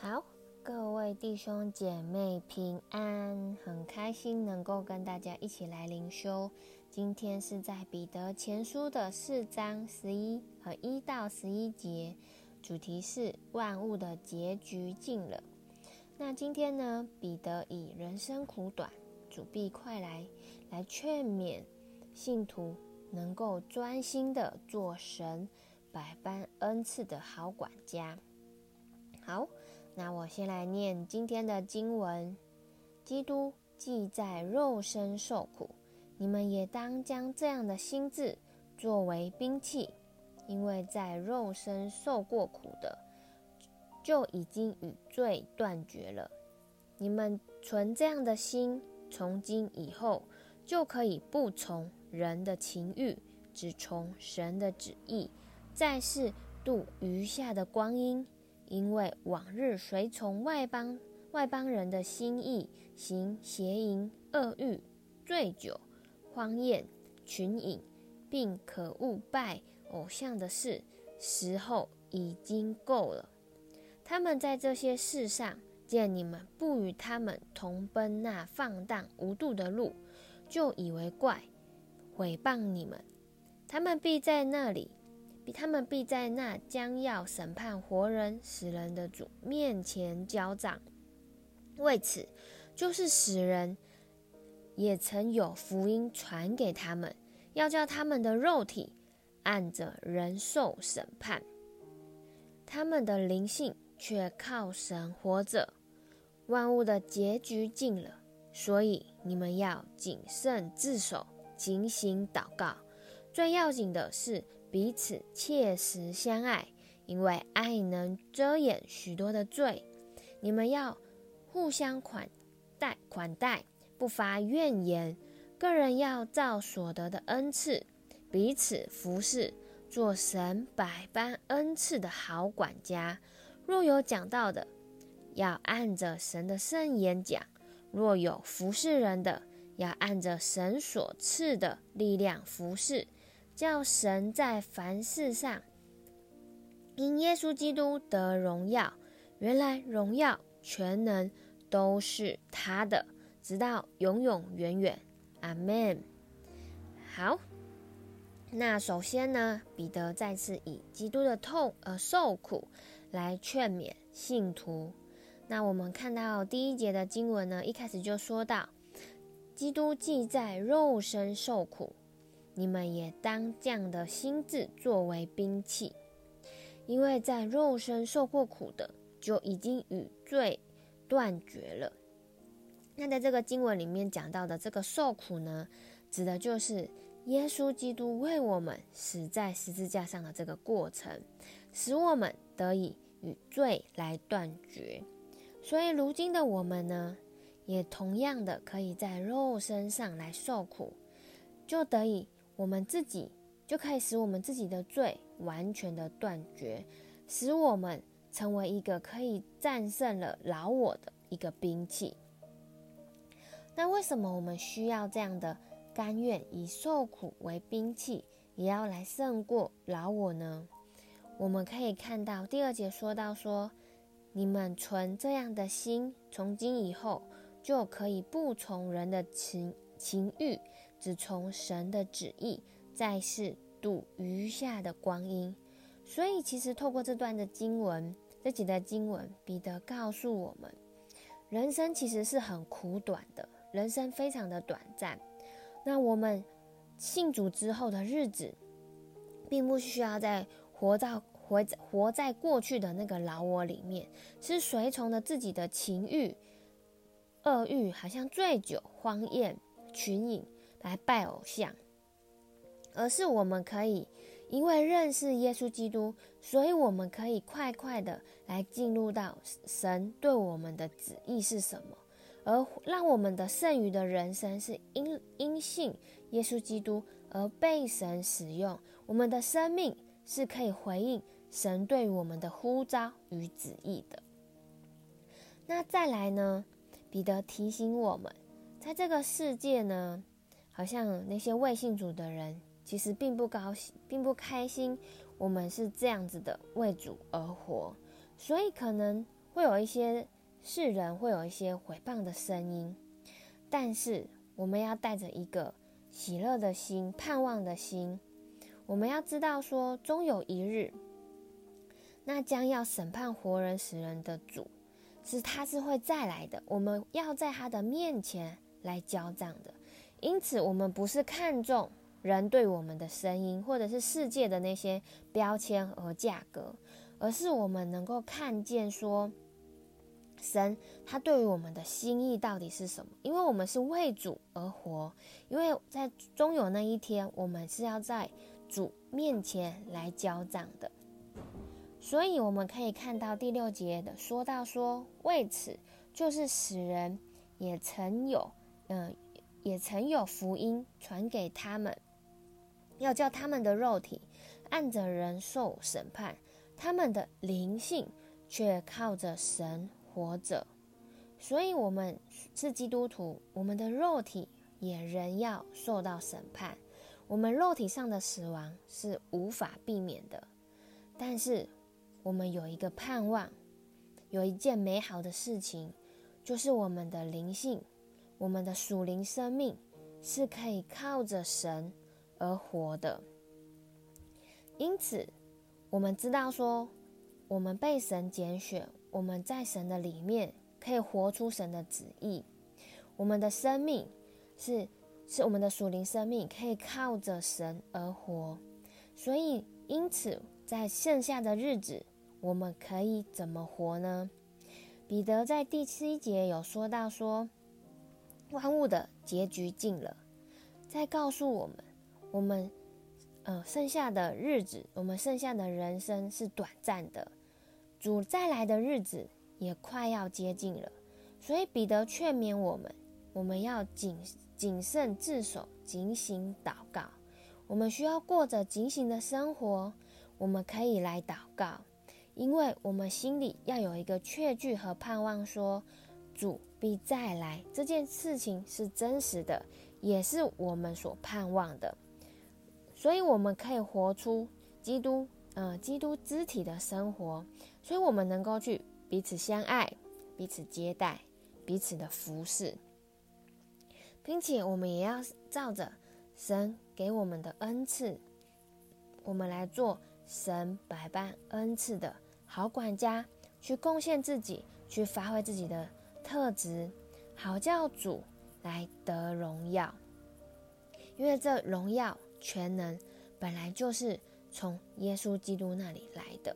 好，各位弟兄姐妹平安，很开心能够跟大家一起来灵修。今天是在彼得前书的四章十一和一到十一节，主题是万物的结局近了。那今天呢，彼得以人生苦短，主必快来，来劝勉信徒能够专心的做神百般恩赐的好管家。好。那我先来念今天的经文：基督既在肉身受苦，你们也当将这样的心志作为兵器，因为在肉身受过苦的，就已经与罪断绝了。你们存这样的心，从今以后就可以不从人的情欲，只从神的旨意，在世度余下的光阴。因为往日随从外邦外邦人的心意，行邪淫、恶欲、醉酒、荒宴、群饮，并可恶拜偶像的事，时候已经够了。他们在这些事上见你们不与他们同奔那放荡无度的路，就以为怪，毁谤你们。他们必在那里。他们必在那将要审判活人死人的主面前交账。为此，就是死人也曾有福音传给他们，要叫他们的肉体按着人受审判，他们的灵性却靠神活着。万物的结局近了，所以你们要谨慎自守，警醒祷告。最要紧的是。彼此切实相爱，因为爱能遮掩许多的罪。你们要互相款待，款待，不发怨言。个人要照所得的恩赐，彼此服侍，做神百般恩赐的好管家。若有讲到的，要按着神的圣言讲；若有服侍人的，要按着神所赐的力量服侍。叫神在凡事上因耶稣基督得荣耀。原来荣耀全能都是他的，直到永永远远。阿门。好，那首先呢，彼得再次以基督的痛而受苦来劝勉信徒。那我们看到第一节的经文呢，一开始就说到，基督既在肉身受苦。你们也当这样的心智作为兵器，因为在肉身受过苦的，就已经与罪断绝了。那在这个经文里面讲到的这个受苦呢，指的就是耶稣基督为我们死在十字架上的这个过程，使我们得以与罪来断绝。所以如今的我们呢，也同样的可以在肉身上来受苦，就得以。我们自己就可以使我们自己的罪完全的断绝，使我们成为一个可以战胜了老我的一个兵器。那为什么我们需要这样的甘愿以受苦为兵器，也要来胜过老我呢？我们可以看到第二节说到说，你们存这样的心，从今以后就可以不从人的情情欲。只从神的旨意，在世度余下的光阴。所以，其实透过这段的经文，这几段经文，彼得告诉我们，人生其实是很苦短的，人生非常的短暂。那我们信主之后的日子，并不需要再活到活在活在过去的那个老我里面，是随从着自己的情欲、恶欲，好像醉酒、荒宴、群饮。来拜偶像，而是我们可以因为认识耶稣基督，所以我们可以快快的来进入到神对我们的旨意是什么，而让我们的剩余的人生是因因信耶稣基督而被神使用，我们的生命是可以回应神对我们的呼召与旨意的。那再来呢，彼得提醒我们，在这个世界呢。好像那些未信主的人，其实并不高兴，并不开心。我们是这样子的为主而活，所以可能会有一些世人会有一些毁谤的声音，但是我们要带着一个喜乐的心、盼望的心，我们要知道说，终有一日，那将要审判活人死人的主，是他是会再来的，我们要在他的面前来交账的。因此，我们不是看重人对我们的声音，或者是世界的那些标签和价格，而是我们能够看见说，神他对于我们的心意到底是什么？因为我们是为主而活，因为在终有那一天，我们是要在主面前来交账的。所以我们可以看到第六节的说到说，为此就是使人也曾有，嗯、也曾有福音传给他们，要叫他们的肉体按着人受审判，他们的灵性却靠着神活着。所以，我们是基督徒，我们的肉体也仍要受到审判。我们肉体上的死亡是无法避免的，但是。我们有一个盼望，有一件美好的事情，就是我们的灵性，我们的属灵生命是可以靠着神而活的。因此，我们知道说，我们被神拣选，我们在神的里面可以活出神的旨意。我们的生命是是我们的属灵生命，可以靠着神而活。所以，因此。在剩下的日子，我们可以怎么活呢？彼得在第七节有说到说，万物的结局近了，在告诉我们，我们呃剩下的日子，我们剩下的人生是短暂的，主再来的日子也快要接近了。所以彼得劝勉我们，我们要谨谨慎自守，警醒祷告。我们需要过着警醒的生活。我们可以来祷告，因为我们心里要有一个确据和盼望说，说主必再来，这件事情是真实的，也是我们所盼望的。所以，我们可以活出基督，呃，基督肢体的生活。所以我们能够去彼此相爱，彼此接待，彼此的服侍，并且我们也要照着神给我们的恩赐，我们来做。神百般恩赐的好管家，去贡献自己，去发挥自己的特质，好叫主来得荣耀。因为这荣耀全能本来就是从耶稣基督那里来的，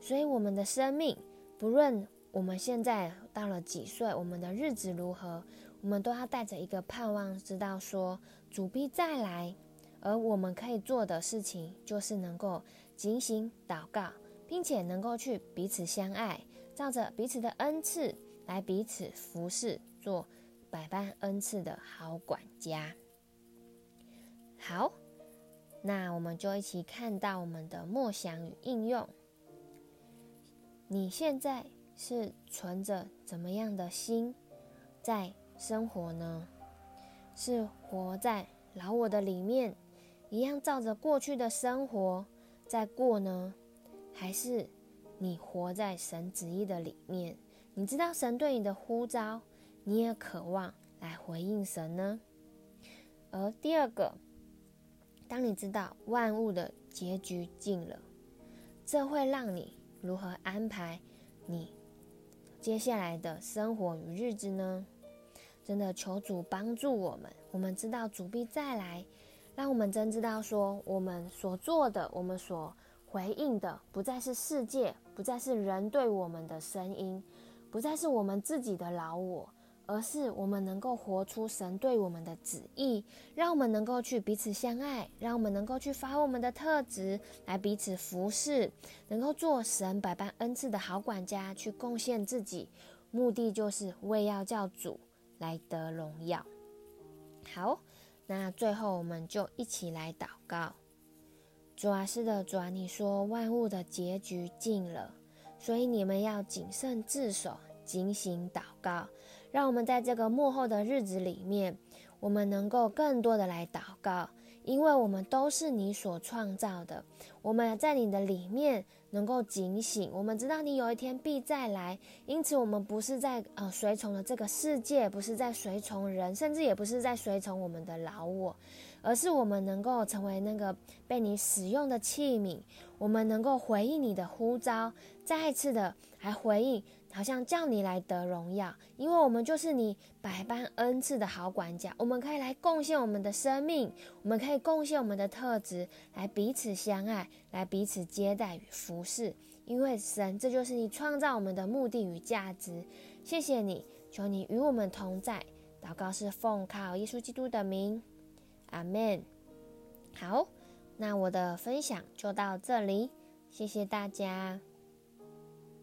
所以我们的生命，不论我们现在到了几岁，我们的日子如何，我们都要带着一个盼望，知道说主必再来，而我们可以做的事情，就是能够。警醒祷告，并且能够去彼此相爱，照着彼此的恩赐来彼此服侍，做百般恩赐的好管家。好，那我们就一起看到我们的默想与应用。你现在是存着怎么样的心在生活呢？是活在老我的里面，一样照着过去的生活？在过呢，还是你活在神旨意的里面？你知道神对你的呼召，你也渴望来回应神呢？而第二个，当你知道万物的结局近了，这会让你如何安排你接下来的生活与日子呢？真的求主帮助我们，我们知道主必再来。让我们真知道，说我们所做的，我们所回应的，不再是世界，不再是人对我们的声音，不再是我们自己的老我，而是我们能够活出神对我们的旨意。让我们能够去彼此相爱，让我们能够去发挥我们的特质来彼此服侍，能够做神百般恩赐的好管家，去贡献自己，目的就是为要叫主来得荣耀。好。那最后，我们就一起来祷告。主啊，是的，主啊，你说万物的结局近了，所以你们要谨慎自守，警醒祷告。让我们在这个幕后的日子里面，我们能够更多的来祷告，因为我们都是你所创造的。我们在你的里面能够警醒。我们知道你有一天必再来，因此我们不是在呃随从了这个世界，不是在随从人，甚至也不是在随从我们的老我。而是我们能够成为那个被你使用的器皿，我们能够回应你的呼召，再次的来回应，好像叫你来得荣耀，因为我们就是你百般恩赐的好管家，我们可以来贡献我们的生命，我们可以贡献我们的特质，来彼此相爱，来彼此接待与服侍，因为神，这就是你创造我们的目的与价值。谢谢你，求你与我们同在。祷告是奉靠耶稣基督的名。阿门。好，那我的分享就到这里，谢谢大家。